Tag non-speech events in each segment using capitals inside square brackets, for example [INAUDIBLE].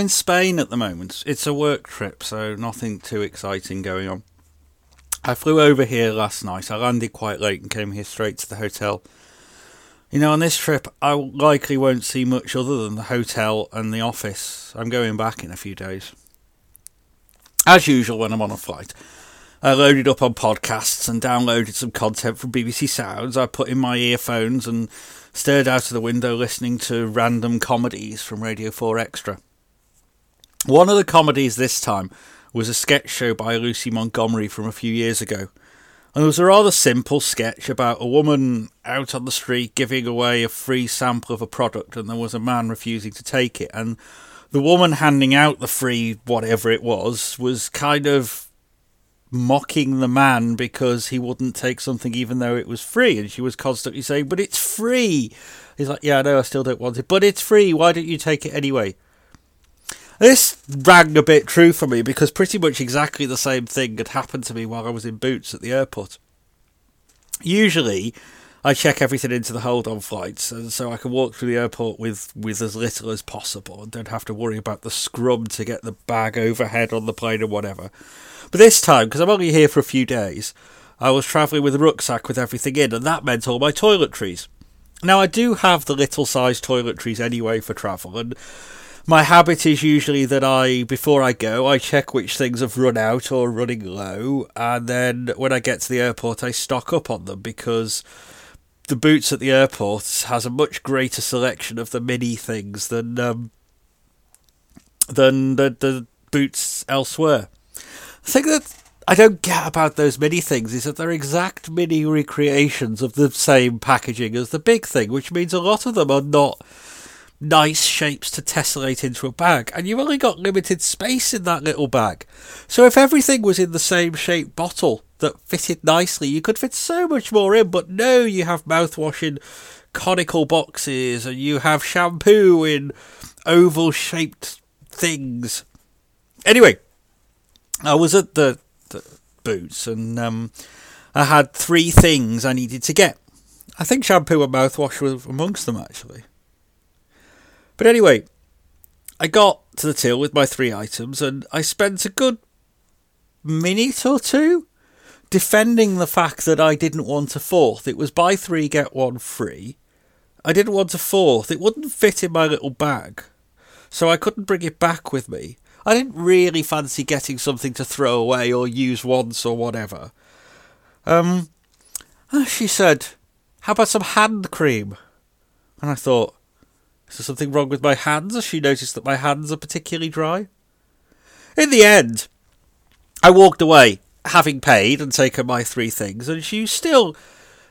In Spain at the moment. It's a work trip, so nothing too exciting going on. I flew over here last night. I landed quite late and came here straight to the hotel. You know, on this trip, I likely won't see much other than the hotel and the office. I'm going back in a few days. As usual, when I'm on a flight, I loaded up on podcasts and downloaded some content from BBC Sounds. I put in my earphones and stared out of the window listening to random comedies from Radio 4 Extra. One of the comedies this time was a sketch show by Lucy Montgomery from a few years ago. And it was a rather simple sketch about a woman out on the street giving away a free sample of a product, and there was a man refusing to take it. And the woman handing out the free whatever it was was kind of mocking the man because he wouldn't take something even though it was free. And she was constantly saying, But it's free. He's like, Yeah, I know, I still don't want it, but it's free. Why don't you take it anyway? This rang a bit true for me because pretty much exactly the same thing had happened to me while I was in Boots at the airport. Usually, I check everything into the hold on flights, and so I can walk through the airport with, with as little as possible and don't have to worry about the scrum to get the bag overhead on the plane or whatever. But this time, because I'm only here for a few days, I was travelling with a rucksack with everything in, and that meant all my toiletries. Now, I do have the little sized toiletries anyway for travel, and my habit is usually that I, before I go, I check which things have run out or running low, and then when I get to the airport, I stock up on them because the Boots at the airport has a much greater selection of the mini things than um, than the, the Boots elsewhere. The thing that I don't get about those mini things is that they're exact mini recreations of the same packaging as the big thing, which means a lot of them are not nice shapes to tessellate into a bag, and you've only got limited space in that little bag. So if everything was in the same shaped bottle that fitted nicely, you could fit so much more in, but no, you have mouthwash in conical boxes, and you have shampoo in oval shaped things. Anyway, I was at the, the Boots, and um, I had three things I needed to get. I think shampoo and mouthwash were amongst them, actually. But anyway, I got to the till with my three items and I spent a good minute or two defending the fact that I didn't want a fourth. It was buy three, get one free. I didn't want a fourth. It wouldn't fit in my little bag. So I couldn't bring it back with me. I didn't really fancy getting something to throw away or use once or whatever. Um, she said, How about some hand cream? And I thought, is there something wrong with my hands? Has she noticed that my hands are particularly dry? In the end, I walked away, having paid and taken my three things, and she still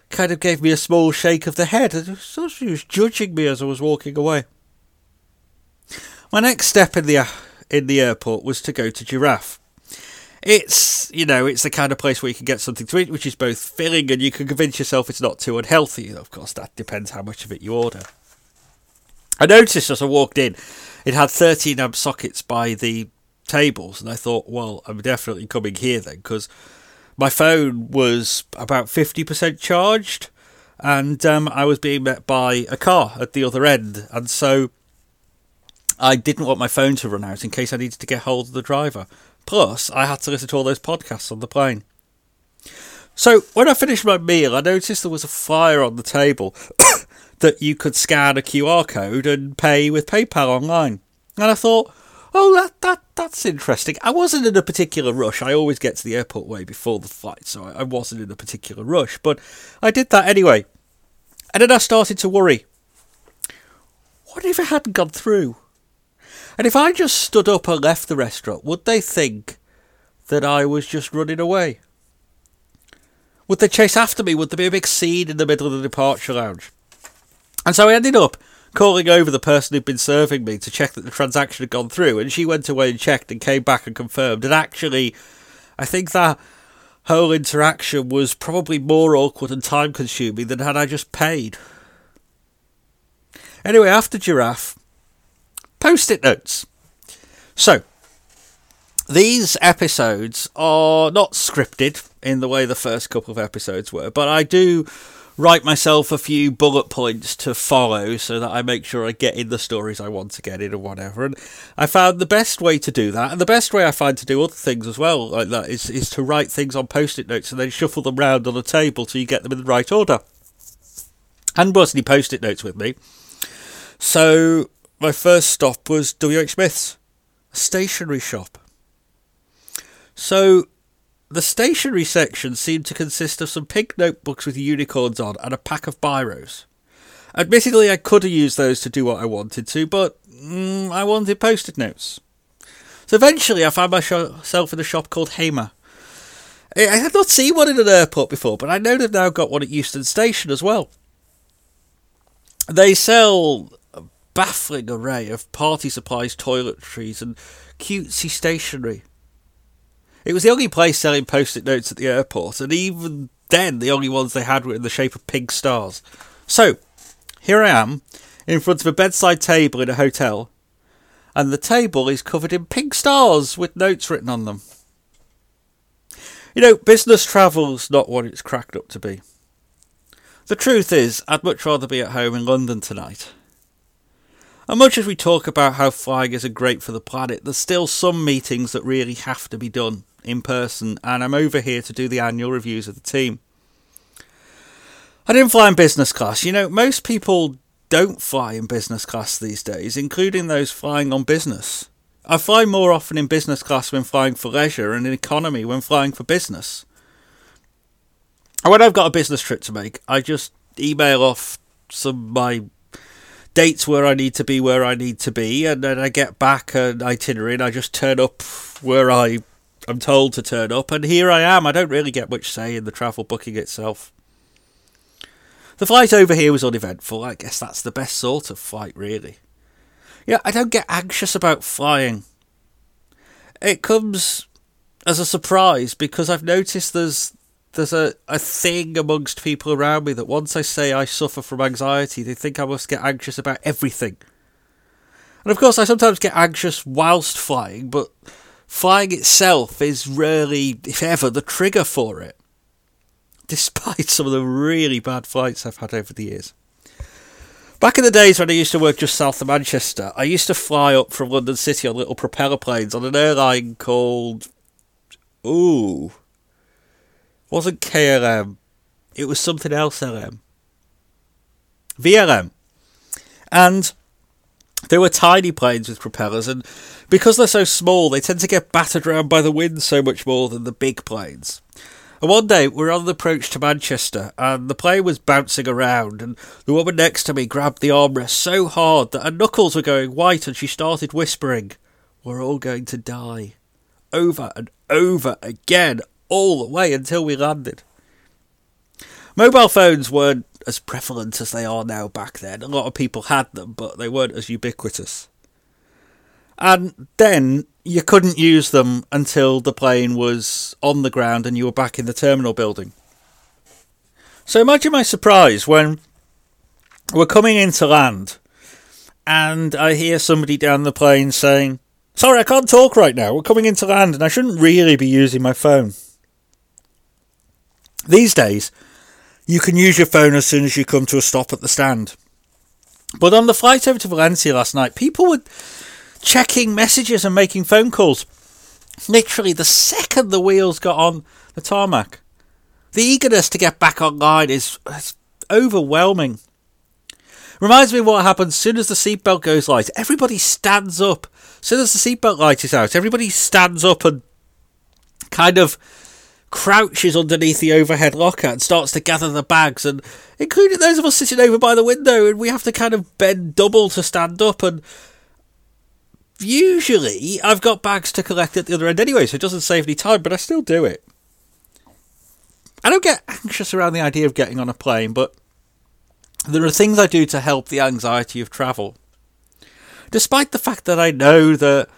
kind of gave me a small shake of the head, and so she was judging me as I was walking away. My next step in the uh, in the airport was to go to Giraffe. It's you know it's the kind of place where you can get something to eat, which is both filling and you can convince yourself it's not too unhealthy. Of course, that depends how much of it you order. I noticed as I walked in, it had 13 amp sockets by the tables, and I thought, well, I'm definitely coming here then, because my phone was about 50% charged, and um, I was being met by a car at the other end, and so I didn't want my phone to run out in case I needed to get hold of the driver. Plus, I had to listen to all those podcasts on the plane. So, when I finished my meal, I noticed there was a fire on the table [COUGHS] that you could scan a QR code and pay with PayPal online. And I thought, oh, that, that that's interesting. I wasn't in a particular rush. I always get to the airport way before the flight, so I, I wasn't in a particular rush. But I did that anyway. And then I started to worry. What if it hadn't gone through? And if I just stood up and left the restaurant, would they think that I was just running away? Would they chase after me? Would there be a big scene in the middle of the departure lounge? And so I ended up calling over the person who'd been serving me to check that the transaction had gone through, and she went away and checked and came back and confirmed. And actually, I think that whole interaction was probably more awkward and time consuming than had I just paid. Anyway, after Giraffe, post it notes. So, these episodes are not scripted in the way the first couple of episodes were, but I do write myself a few bullet points to follow so that I make sure I get in the stories I want to get in or whatever. And I found the best way to do that, and the best way I find to do other things as well like that, is, is to write things on post-it notes and then shuffle them round on a table so you get them in the right order. And was any post-it notes with me. So my first stop was WH Smith's, a stationery shop. So the stationery section seemed to consist of some pink notebooks with unicorns on and a pack of biros. Admittedly, I could have used those to do what I wanted to, but mm, I wanted post it notes. So eventually, I found myself in a shop called HEMA. I had not seen one in an airport before, but I know they've now got one at Euston Station as well. They sell a baffling array of party supplies, toiletries, and cutesy stationery. It was the only place selling post-it notes at the airport, and even then, the only ones they had were in the shape of pink stars. So, here I am, in front of a bedside table in a hotel, and the table is covered in pink stars with notes written on them. You know, business travel's not what it's cracked up to be. The truth is, I'd much rather be at home in London tonight. And much as we talk about how flying isn't great for the planet, there's still some meetings that really have to be done in person, and I'm over here to do the annual reviews of the team. I didn't fly in business class. You know, most people don't fly in business class these days, including those flying on business. I fly more often in business class when flying for leisure and in economy when flying for business. And when I've got a business trip to make, I just email off some my dates where I need to be where I need to be, and then I get back an itinerary and I just turn up where I I'm told to turn up, and here I am. I don't really get much say in the travel booking itself. The flight over here was uneventful. I guess that's the best sort of flight, really. Yeah, I don't get anxious about flying. It comes as a surprise because I've noticed there's there's a, a thing amongst people around me that once I say I suffer from anxiety, they think I must get anxious about everything. And of course, I sometimes get anxious whilst flying, but flying itself is rarely, if ever, the trigger for it. Despite some of the really bad flights I've had over the years. Back in the days when I used to work just south of Manchester, I used to fly up from London City on little propeller planes on an airline called. Ooh. It wasn't KLM. It was something else LM. VLM. And they were tiny planes with propellers, and because they're so small, they tend to get battered around by the wind so much more than the big planes. And one day, we were on the approach to Manchester, and the plane was bouncing around, and the woman next to me grabbed the armrest so hard that her knuckles were going white, and she started whispering, We're all going to die. Over and over again, all the way until we landed. Mobile phones weren't as prevalent as they are now back then. A lot of people had them, but they weren't as ubiquitous. And then you couldn't use them until the plane was on the ground and you were back in the terminal building. So imagine my surprise when we're coming into land and I hear somebody down the plane saying, Sorry, I can't talk right now. We're coming into land and I shouldn't really be using my phone. These days, you can use your phone as soon as you come to a stop at the stand. But on the flight over to Valencia last night, people were checking messages and making phone calls. Literally, the second the wheels got on the tarmac. The eagerness to get back online is, is overwhelming. Reminds me of what happens soon as the seatbelt goes light. Everybody stands up. Soon as the seatbelt light is out, everybody stands up and kind of crouches underneath the overhead locker and starts to gather the bags, and including those of us sitting over by the window, and we have to kind of bend double to stand up. And usually, I've got bags to collect at the other end anyway, so it doesn't save any time, but I still do it. I don't get anxious around the idea of getting on a plane, but there are things I do to help the anxiety of travel. Despite the fact that I know that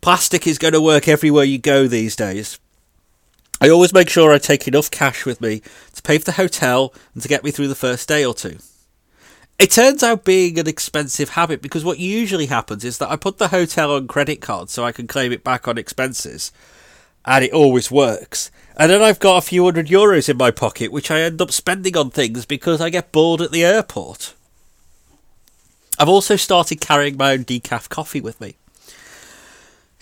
plastic is going to work everywhere you go these days, I always make sure I take enough cash with me to pay for the hotel and to get me through the first day or two. It turns out being an expensive habit because what usually happens is that I put the hotel on credit card so I can claim it back on expenses. and it always works. And then I've got a few hundred euros in my pocket, which I end up spending on things because I get bored at the airport. I've also started carrying my own decaf coffee with me.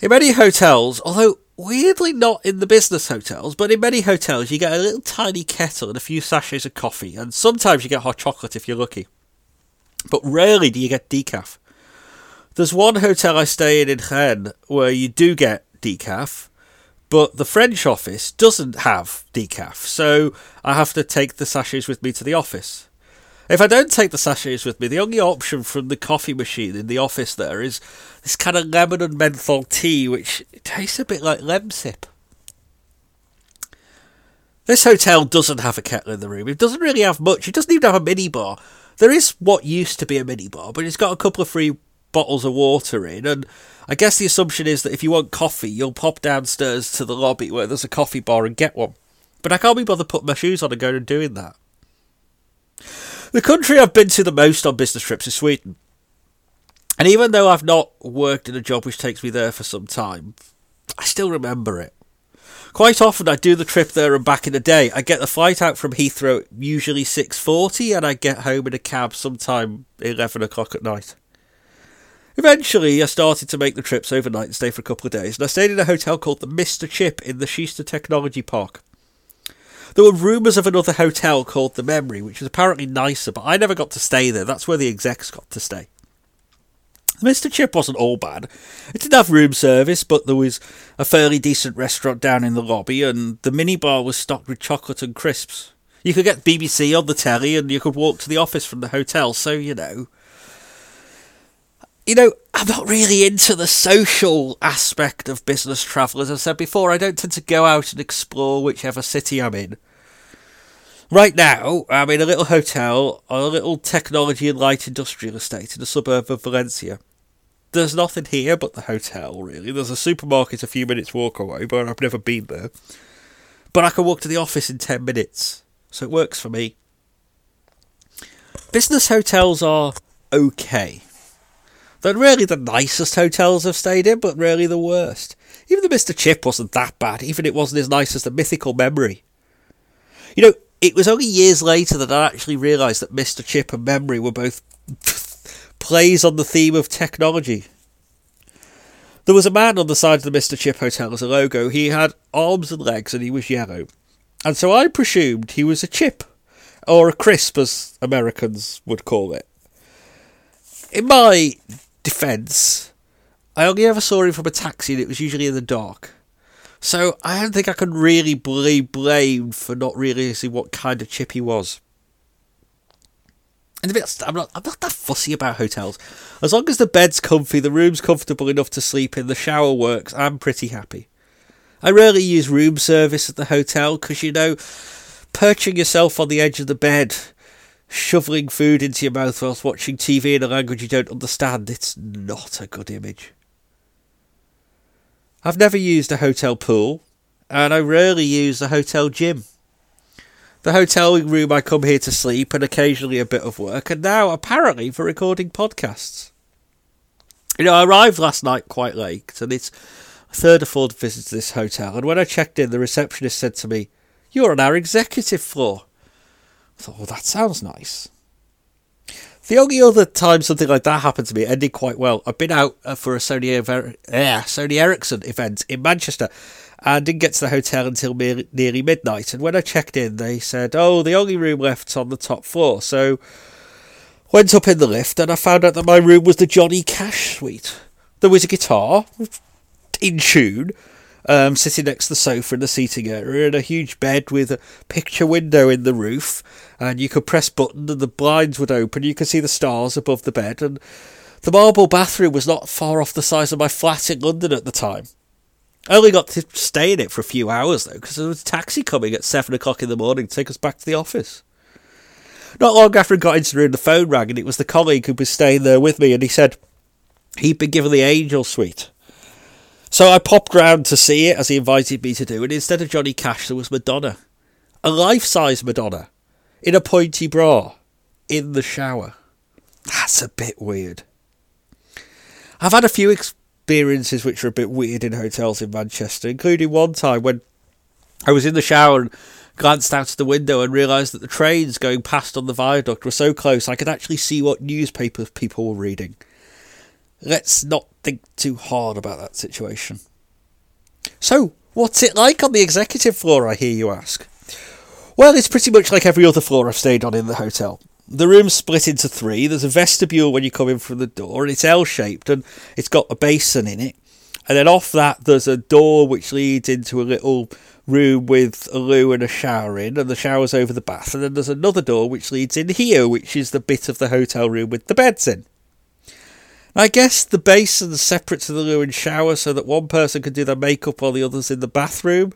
In many hotels, although weirdly not in the business hotels, but in many hotels you get a little tiny kettle and a few sachets of coffee, and sometimes you get hot chocolate if you're lucky. But rarely do you get decaf. There's one hotel I stay in in Rennes where you do get decaf, but the French office doesn't have decaf, so I have to take the sachets with me to the office. If I don't take the sachets with me, the only option from the coffee machine in the office there is this kind of lemon and menthol tea, which tastes a bit like Lemsip. This hotel doesn't have a kettle in the room. It doesn't really have much. It doesn't even have a mini bar. There is what used to be a mini bar, but it's got a couple of free bottles of water in, and I guess the assumption is that if you want coffee, you'll pop downstairs to the lobby where there's a coffee bar and get one. But I can't be bothered putting my shoes on and going and doing that. The country I've been to the most on business trips is Sweden. And even though I've not worked in a job which takes me there for some time, I still remember it. Quite often I do the trip there and back in a day. I get the flight out from Heathrow usually 6.40 and I get home in a cab sometime 11 o'clock at night. Eventually, I started to make the trips overnight and stay for a couple of days, and I stayed in a hotel called the Mr. Chip in the Kista Technology Park. There were rumours of another hotel called the Memory, which was apparently nicer, but I never got to stay there. That's where the execs got to stay. Mr. Chip wasn't all bad. It didn't have room service, but there was a fairly decent restaurant down in the lobby, and the minibar was stocked with chocolate and crisps. You could get BBC on the telly, and you could walk to the office from the hotel, so, you know, you know, I'm not really into the social aspect of business travel. As I said before, I don't tend to go out and explore whichever city I'm in. Right now, I'm in a little hotel on a little technology and light industrial estate in the suburb of Valencia. There's nothing here but the hotel, really. There's a supermarket a few minutes' walk away, but I've never been there. But I can walk to the office in 10 minutes, so it works for me. Business hotels are okay. They're really the nicest hotels I've stayed in, but really the worst. Even the Mr. Chip wasn't that bad, even it wasn't as nice as the Mythical Memory. You know, it was only years later that I actually realised that Mr. Chip and Memory were both plays on the theme of technology. There was a man on the side of the Mr. Chip Hotel as a logo. He had arms and legs and he was yellow. And so I presumed he was a chip, or a crisp as Americans would call it. In my defence, I only ever saw him from a taxi and it was usually in the dark. So I don't think I can really be blamed for not realising what kind of chip he was. And I'm not, I'm not that fussy about hotels. As long as the bed's comfy, the room's comfortable enough to sleep in, the shower works, I'm pretty happy. I rarely use room service at the hotel because, you know, perching yourself on the edge of the bed shoveling food into your mouth whilst watching TV in a language you don't understand, it's not a good image. I've never used a hotel pool, and I rarely use the hotel gym. The hotel room I come here to sleep and occasionally a bit of work, and now apparently for recording podcasts. You know, I arrived last night quite late, and it's a third or fourth visit to this hotel, and when I checked in, the receptionist said to me, You're on our executive floor. I thought, well, that sounds nice. The only other time something like that happened to me, ended quite well. I've been out uh, for a Sony, yeah, Sony Ericsson event in Manchester and didn't get to the hotel until nearly midnight. And when I checked in, they said, oh, the only room left's on the top floor. So went up in the lift and I found out that my room was the Johnny Cash suite. There was a guitar in tune um, sitting next to the sofa in the seating area, and a huge bed with a picture window in the roof, and you could press button and the blinds would open. You could see the stars above the bed, and the marble bathroom was not far off the size of my flat in London at the time. I only got to stay in it for a few hours though, because there was a taxi coming at seven o'clock in the morning to take us back to the office. Not long after I got into the room, the phone rang, and it was the colleague who was staying there with me, and he said he'd been given the angel suite. So I popped round to see it as he invited me to do, and instead of Johnny Cash, there was Madonna. A life size Madonna. In a pointy bra. In the shower. That's a bit weird. I've had a few experiences which are a bit weird in hotels in Manchester, including one time when I was in the shower and glanced out of the window and realised that the trains going past on the viaduct were so close I could actually see what newspapers people were reading. Let's not think too hard about that situation. So, what's it like on the executive floor, I hear you ask? Well, it's pretty much like every other floor I've stayed on in the hotel. The room's split into three. There's a vestibule when you come in from the door, and it's L shaped, and it's got a basin in it. And then off that, there's a door which leads into a little room with a loo and a shower in, and the shower's over the bath. And then there's another door which leads in here, which is the bit of the hotel room with the beds in. I guess the basin's separate to the loo and shower so that one person can do their makeup while the other's in the bathroom.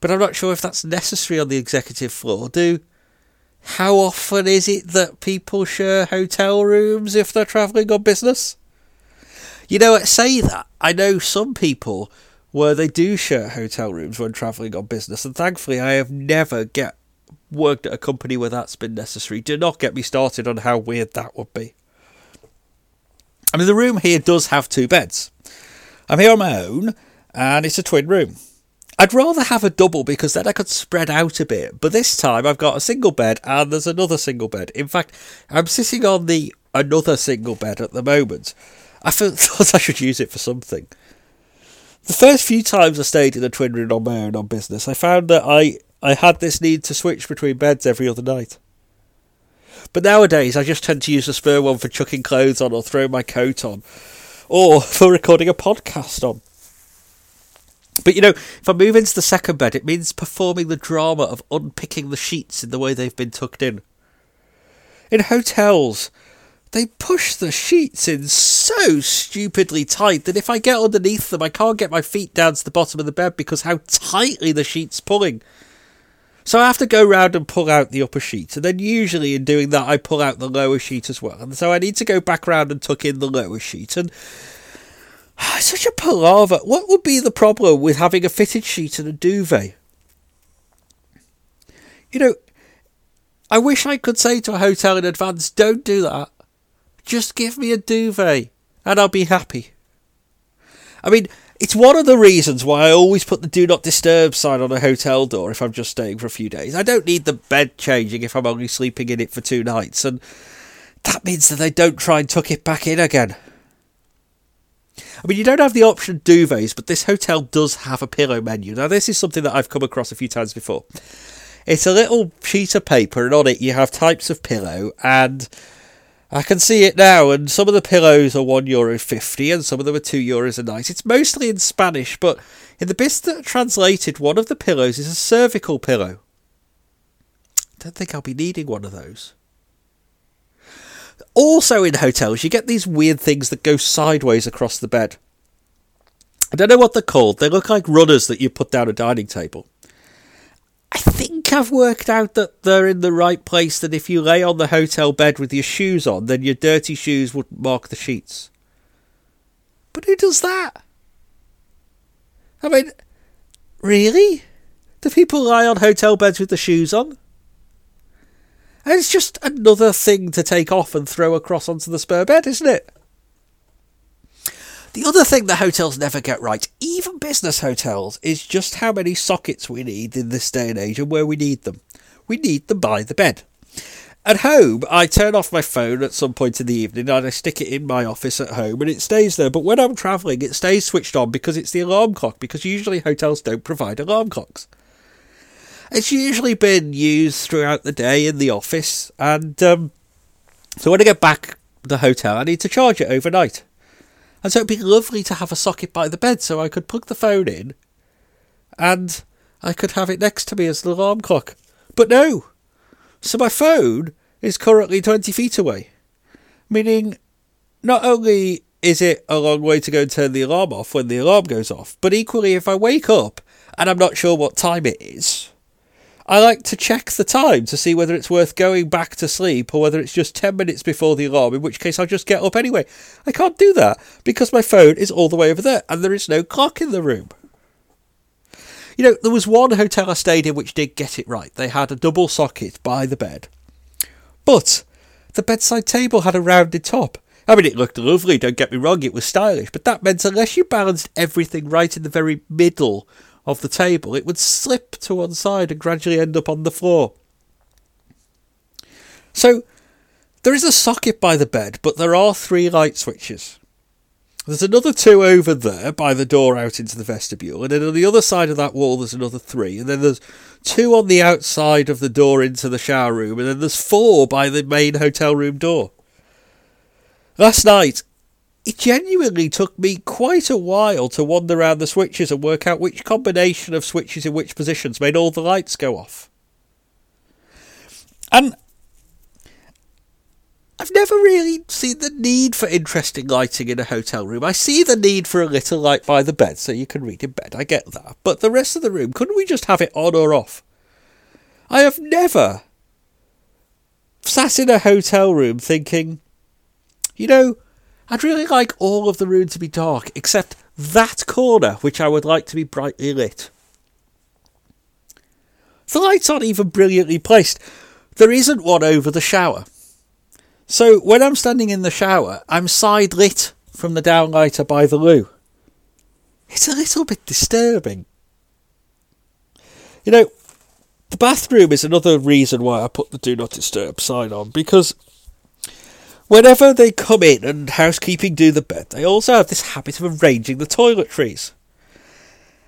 But I'm not sure if that's necessary on the executive floor. Do how often is it that people share hotel rooms if they're travelling on business? You know, say that. I know some people where they do share hotel rooms when travelling on business, and thankfully I have never get worked at a company where that's been necessary. Do not get me started on how weird that would be. I mean, the room here does have two beds. I'm here on my own, and it's a twin room. I'd rather have a double because then I could spread out a bit. But this time I've got a single bed and there's another single bed. In fact, I'm sitting on the another single bed at the moment. I [LAUGHS] thought I should use it for something. The first few times I stayed in a twin room on my own on business, I found that I, I had this need to switch between beds every other night. But nowadays, I just tend to use the spare one for chucking clothes on or throwing my coat on, or [LAUGHS] for recording a podcast on. But you know, if I move into the second bed, it means performing the drama of unpicking the sheets in the way they've been tucked in. In hotels, they push the sheets in so stupidly tight that if I get underneath them, I can't get my feet down to the bottom of the bed because how tightly the sheet's pulling. So I have to go round and pull out the upper sheet, and then usually in doing that, I pull out the lower sheet as well. And so I need to go back round and tuck in the lower sheet. And [SIGHS] such a palaver. What would be the problem with having a fitted sheet and a duvet? You know, I wish I could say to a hotel in advance, don't do that. Just give me a duvet and I'll be happy. I mean, it's one of the reasons why I always put the do not disturb sign on a hotel door if I'm just staying for a few days. I don't need the bed changing if I'm only sleeping in it for two nights, and that means that they don't try and tuck it back in again. I mean, you don't have the option duvets, but this hotel does have a pillow menu. Now, this is something that I've come across a few times before. It's a little sheet of paper, and on it you have types of pillow, and I can see it now, and some of the pillows are one euro fifty, and some of them are two euros a night. It's mostly in Spanish, but in the bits that are translated, one of the pillows is a cervical pillow. I don't think I'll be needing one of those. Also, in hotels, you get these weird things that go sideways across the bed. I don't know what they're called. They look like runners that you put down a dining table. I think I've worked out that they're in the right place. That if you lay on the hotel bed with your shoes on, then your dirty shoes would mark the sheets. But who does that? I mean, really? Do people lie on hotel beds with the shoes on? It's just another thing to take off and throw across onto the spare bed, isn't it? The other thing that hotels never get right, even business hotels, is just how many sockets we need in this day and age and where we need them. We need them by the bed. At home, I turn off my phone at some point in the evening and I stick it in my office at home and it stays there. But when I'm travelling, it stays switched on because it's the alarm clock, because usually hotels don't provide alarm clocks. It's usually been used throughout the day in the office, and um, so when I get back the hotel, I need to charge it overnight. And so it'd be lovely to have a socket by the bed so I could plug the phone in and I could have it next to me as the alarm clock. But no! So my phone is currently 20 feet away. Meaning, not only is it a long way to go and turn the alarm off when the alarm goes off, but equally, if I wake up and I'm not sure what time it is, I like to check the time to see whether it's worth going back to sleep or whether it's just 10 minutes before the alarm, in which case I'll just get up anyway. I can't do that because my phone is all the way over there and there is no clock in the room. You know, there was one hotel I stayed in which did get it right. They had a double socket by the bed. But the bedside table had a rounded top, I mean, it looked lovely, don't get me wrong, it was stylish, but that meant unless you balanced everything right in the very middle of the table, it would slip to one side and gradually end up on the floor. So, there is a socket by the bed, but there are three light switches. There's another two over there by the door out into the vestibule, and then on the other side of that wall there's another three, and then there's two on the outside of the door into the shower room, and then there's four by the main hotel room door. Last night, it genuinely took me quite a while to wander around the switches and work out which combination of switches in which positions made all the lights go off. And I've never really seen the need for interesting lighting in a hotel room. I see the need for a little light by the bed so you can read in bed. I get that. But the rest of the room, couldn't we just have it on or off? I have never sat in a hotel room thinking, you know, I'd really like all of the room to be dark except that corner, which I would like to be brightly lit. The lights aren't even brilliantly placed. There isn't one over the shower. So when I'm standing in the shower, I'm side lit from the downlighter by the loo. It's a little bit disturbing. You know, the bathroom is another reason why I put the do not disturb sign on because whenever they come in and housekeeping do the bed, they also have this habit of arranging the toiletries.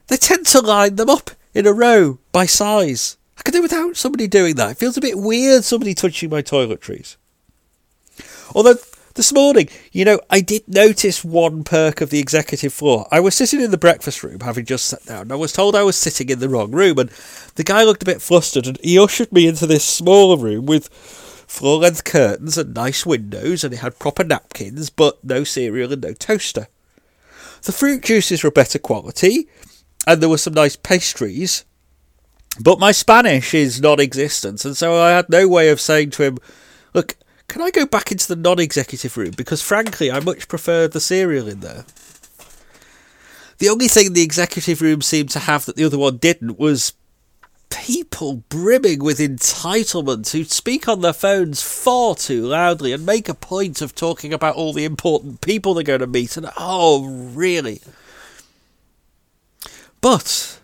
They tend to line them up in a row by size. I could do without somebody doing that. It feels a bit weird somebody touching my toiletries. Although this morning, you know, I did notice one perk of the executive floor. I was sitting in the breakfast room, having just sat down. I was told I was sitting in the wrong room, and the guy looked a bit flustered, and he ushered me into this smaller room with floor length curtains and nice windows, and it had proper napkins, but no cereal and no toaster. The fruit juices were better quality, and there were some nice pastries. But my Spanish is non existent, and so I had no way of saying to him, Look, can I go back into the non executive room? Because frankly, I much prefer the cereal in there. The only thing the executive room seemed to have that the other one didn't was people brimming with entitlement who speak on their phones far too loudly and make a point of talking about all the important people they're going to meet. And oh, really? But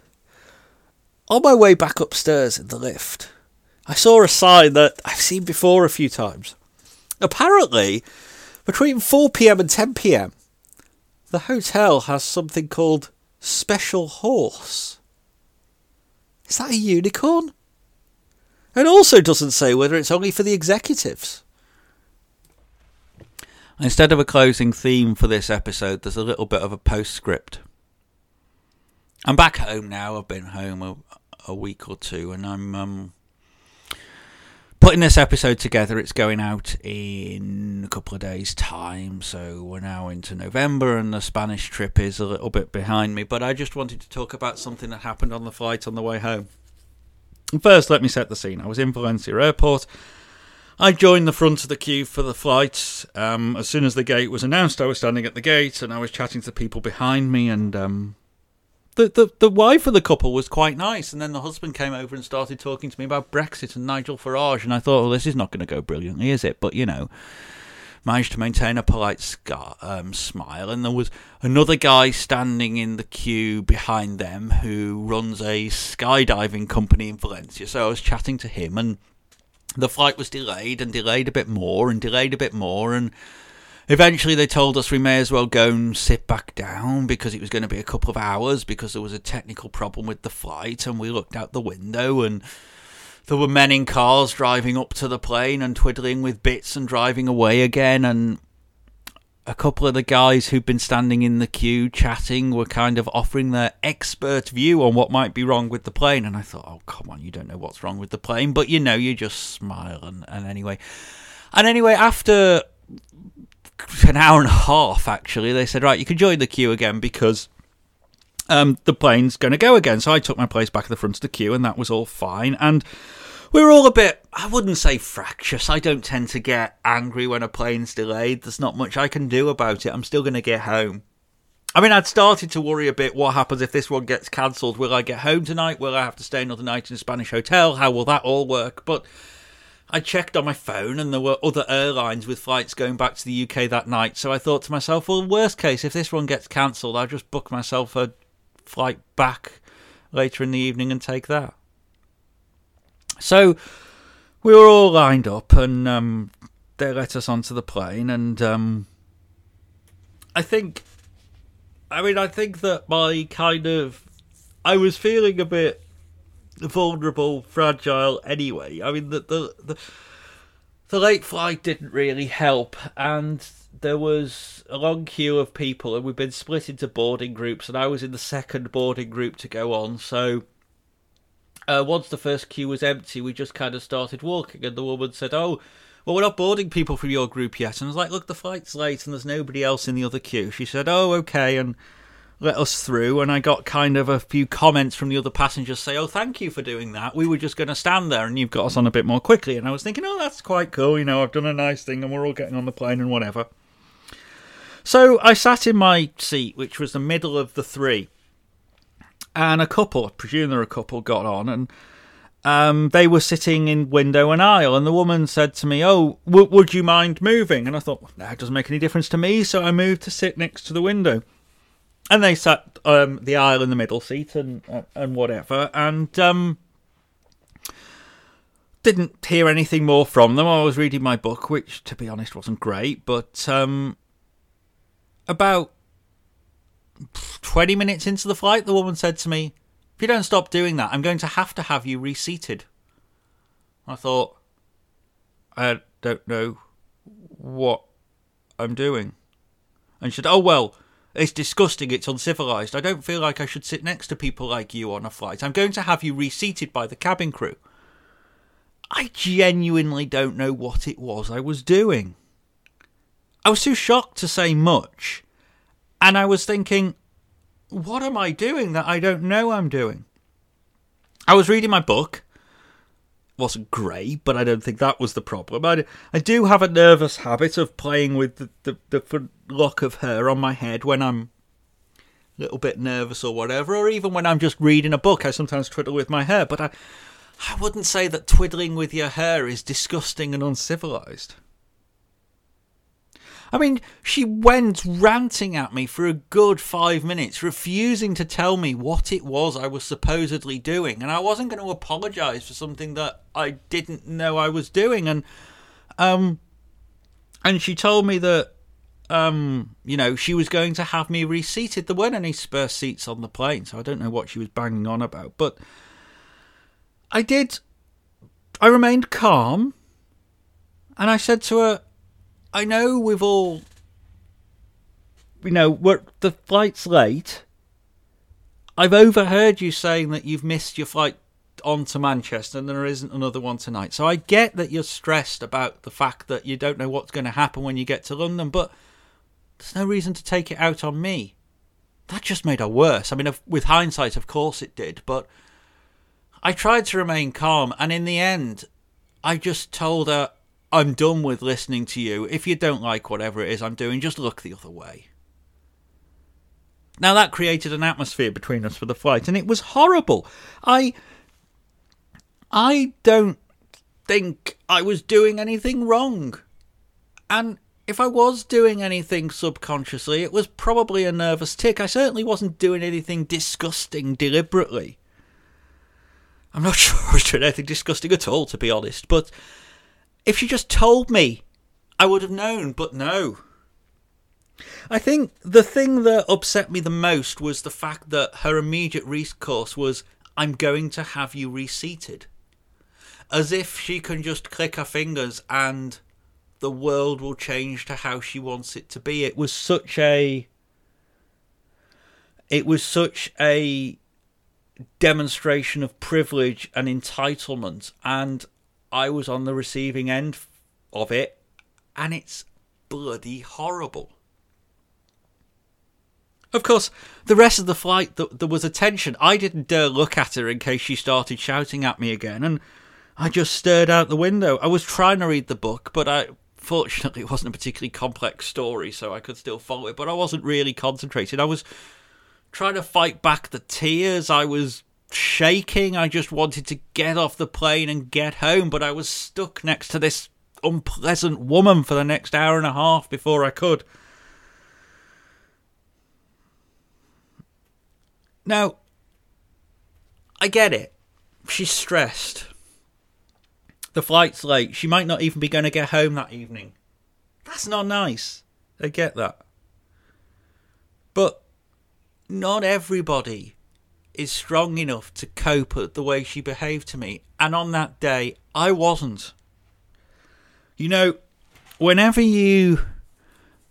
on my way back upstairs in the lift, I saw a sign that I've seen before a few times. Apparently, between 4 pm and 10 pm, the hotel has something called Special Horse. Is that a unicorn? It also doesn't say whether it's only for the executives. Instead of a closing theme for this episode, there's a little bit of a postscript. I'm back home now. I've been home a, a week or two, and I'm um, putting this episode together, it's going out in a couple of days' time. So we're now into November, and the Spanish trip is a little bit behind me. But I just wanted to talk about something that happened on the flight on the way home. First, let me set the scene. I was in Valencia Airport. I joined the front of the queue for the flight. Um, as soon as the gate was announced, I was standing at the gate and I was chatting to people behind me, and um, the, the, the wife of the couple was quite nice, and then the husband came over and started talking to me about Brexit and Nigel Farage, and I thought, well, this is not going to go brilliantly, is it? But you know, managed to maintain a polite scar, um, smile, and there was another guy standing in the queue behind them who runs a skydiving company in Valencia. So I was chatting to him, and the flight was delayed and delayed a bit more and delayed a bit more, and Eventually, they told us we may as well go and sit back down because it was going to be a couple of hours because there was a technical problem with the flight. And we looked out the window and there were men in cars driving up to the plane and twiddling with bits and driving away again. And a couple of the guys who'd been standing in the queue chatting were kind of offering their expert view on what might be wrong with the plane. And I thought, oh, come on, you don't know what's wrong with the plane. But you know, you just smile. And, and anyway. And anyway, after an hour and a half actually. They said, right, you can join the queue again because um, the plane's going to go again. So I took my place back at the front of the queue, and that was all fine. And we were all a bit, I wouldn't say fractious. I don't tend to get angry when a plane's delayed. There's not much I can do about it. I'm still going to get home. I mean, I'd started to worry a bit what happens if this one gets cancelled. Will I get home tonight? Will I have to stay another night in a Spanish hotel? How will that all work? But I checked on my phone and there were other airlines with flights going back to the UK that night. So I thought to myself, well, worst case, if this one gets cancelled, I'll just book myself a flight back later in the evening and take that. So we were all lined up and um, they let us onto the plane. And um, I think, I mean, I think that my kind of, I was feeling a bit vulnerable, fragile anyway. I mean, the, the, the, the late flight didn't really help, and there was a long queue of people, and we've been split into boarding groups, and I was in the second boarding group to go on, so. Uh, once the first queue was empty, we just kind of started walking, and the woman said, "Oh, well, we're not boarding people from your group yet." And I was like, "Look, the flight's late, and there's nobody else in the other queue." She said, "Oh, okay," and let us through, and I got kind of a few comments from the other passengers say, "Oh, thank you for doing that. We were just going to stand there, and you've got us on a bit more quickly." And I was thinking, "Oh, that's quite cool. You know, I've done a nice thing, and we're all getting on the plane and whatever." So I sat in my seat, which was the middle of the three, and a couple, I presume there a couple, got on, and um, they were sitting in window and aisle, and the woman said to me, "Oh, w- would you mind moving?" And I thought, "That doesn't make any difference to me," so I moved to sit next to the window and they sat um, the aisle in the middle seat and and whatever, and um, didn't hear anything more from them. I was reading my book, which, to be honest, wasn't great, but um, about twenty minutes into the flight, the woman said to me, "If you don't stop doing that, I'm going to have to have you reseated." I thought, I don't know what I'm doing, and she said, "Oh well." It's disgusting. It's uncivilized. I don't feel like I should sit next to people like you on a flight. I'm going to have you reseated by the cabin crew. I genuinely don't know what it was I was doing. I was too shocked to say much. And I was thinking, what am I doing that I don't know I'm doing? I was reading my book wasn't great, but I don't think that was the problem. I, I do have a nervous habit of playing with the, the, the lock of hair on my head when I'm a little bit nervous or whatever, or even when I'm just reading a book. I sometimes twiddle with my hair, but I, I wouldn't say that twiddling with your hair is disgusting and uncivilized. I mean, she went ranting at me for a good five minutes, refusing to tell me what it was I was supposedly doing, and I wasn't going to apologise for something that I didn't know I was doing, and um, and she told me that um, you know, she was going to have me reseated. There weren't any spare seats on the plane, so I don't know what she was banging on about, but I did. I remained calm, and I said to her, I know we've all, you know, we're, the flight's late. I've overheard you saying that you've missed your flight on to Manchester and there isn't another one tonight. So I get that you're stressed about the fact that you don't know what's going to happen when you get to London, but there's no reason to take it out on me. That just made her worse. I mean, with hindsight, of course it did, but I tried to remain calm, and in the end, I just told her I'm done with listening to you. If you don't like whatever it is I'm doing, just look the other way. Now that created an atmosphere between us for the flight, and it was horrible. I I don't think I was doing anything wrong. And if I was doing anything subconsciously, it was probably a nervous tick. I certainly wasn't doing anything disgusting deliberately. I'm not [LAUGHS] sure I was doing anything disgusting at all, to be honest, but if she just told me, I would have known, but no. I think the thing that upset me the most was the fact that her immediate recourse was, I'm going to have you reseated. As if she can just click her fingers and the world will change to how she wants it to be. It was such a. It was such a demonstration of privilege and entitlement, and I was on the receiving end of it, and it's bloody horrible. Of course, the rest of the flight, there was a tension. I didn't dare look at her in case she started shouting at me again, and I just stared out the window. I was trying to read the book, but I fortunately [LAUGHS] it wasn't a particularly complex story, so I could still follow it. But I wasn't really concentrated. I was trying to fight back the tears. I was shaking. I just wanted to get off the plane and get home, but I was stuck next to this unpleasant woman for the next hour and a half before I could. Now, I get it. She's stressed. The flight's late. She might not even be going to get home that evening. That's not nice. I get that. But not everybody is strong enough to cope at the way she behaved to me. And on that day, I wasn't. You know, whenever you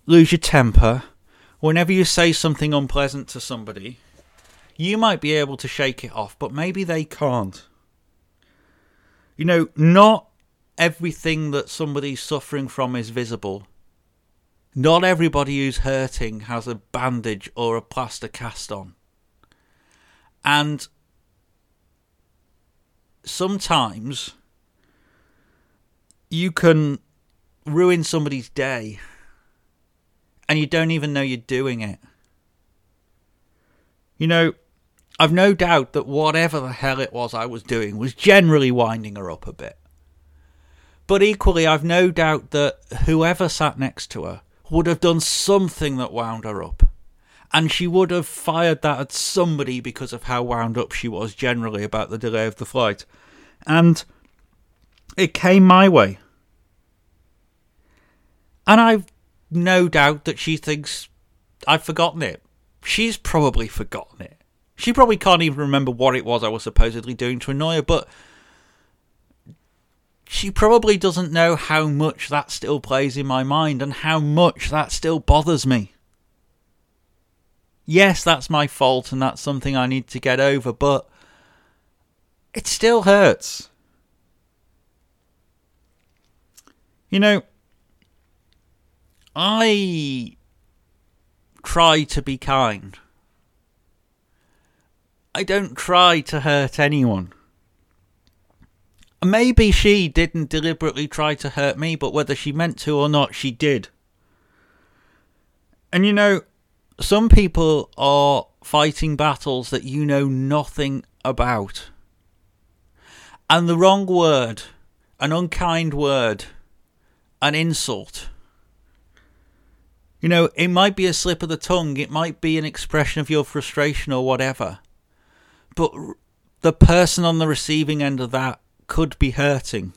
lose your temper, whenever you say something unpleasant to somebody, you might be able to shake it off, but maybe they can't. You know, not everything that somebody's suffering from is visible. Not everybody who's hurting has a bandage or a plaster cast on. And sometimes you can ruin somebody's day and you don't even know you're doing it. You know, I've no doubt that whatever the hell it was I was doing was generally winding her up a bit. But equally, I've no doubt that whoever sat next to her would have done something that wound her up and she would have fired that at somebody because of how wound up she was generally about the delay of the flight. And it came my way. And I've no doubt that she thinks I've forgotten it. She's probably forgotten it. She probably can't even remember what it was I was supposedly doing to annoy her, but she probably doesn't know how much that still plays in my mind and how much that still bothers me yes, that's my fault and that's something I need to get over, but it still hurts. You know, I try to be kind. I don't try to hurt anyone. Maybe she didn't deliberately try to hurt me, but whether she meant to or not, she did. And you know, some people are fighting battles that you know nothing about. And the wrong word, an unkind word, an insult. You know, it might be a slip of the tongue, it might be an expression of your frustration or whatever. But the person on the receiving end of that could be hurting.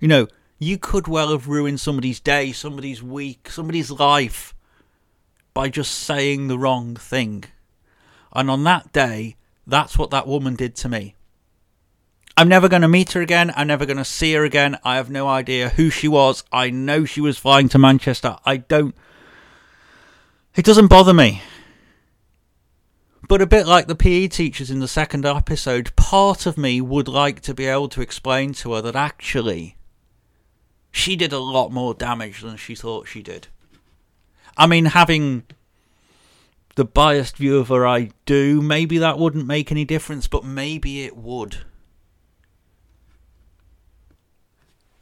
You know, you could well have ruined somebody's day, somebody's week, somebody's life by just saying the wrong thing. And on that day, that's what that woman did to me. I'm never going to meet her again. I'm never going to see her again. I have no idea who she was. I know she was flying to Manchester. I don't. It doesn't bother me. But a bit like the PE teachers in the second episode, part of me would like to be able to explain to her that actually she did a lot more damage than she thought she did. I mean, having the biased view of her I do, maybe that wouldn't make any difference, but maybe it would.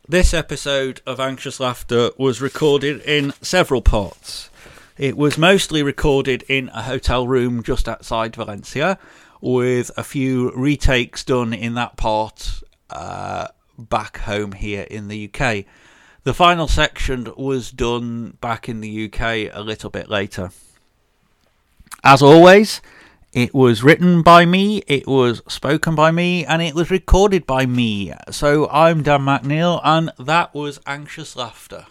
This episode of Anxious Laughter was recorded in several parts. It was mostly recorded in a hotel room just outside Valencia, with a few retakes done in that part uh, back home here in the UK. The final section was done back in the UK a little bit later. As always, it was written by me, it was spoken by me, and it was recorded by me. So I'm Dan McNeil, and that was Anxious Laughter.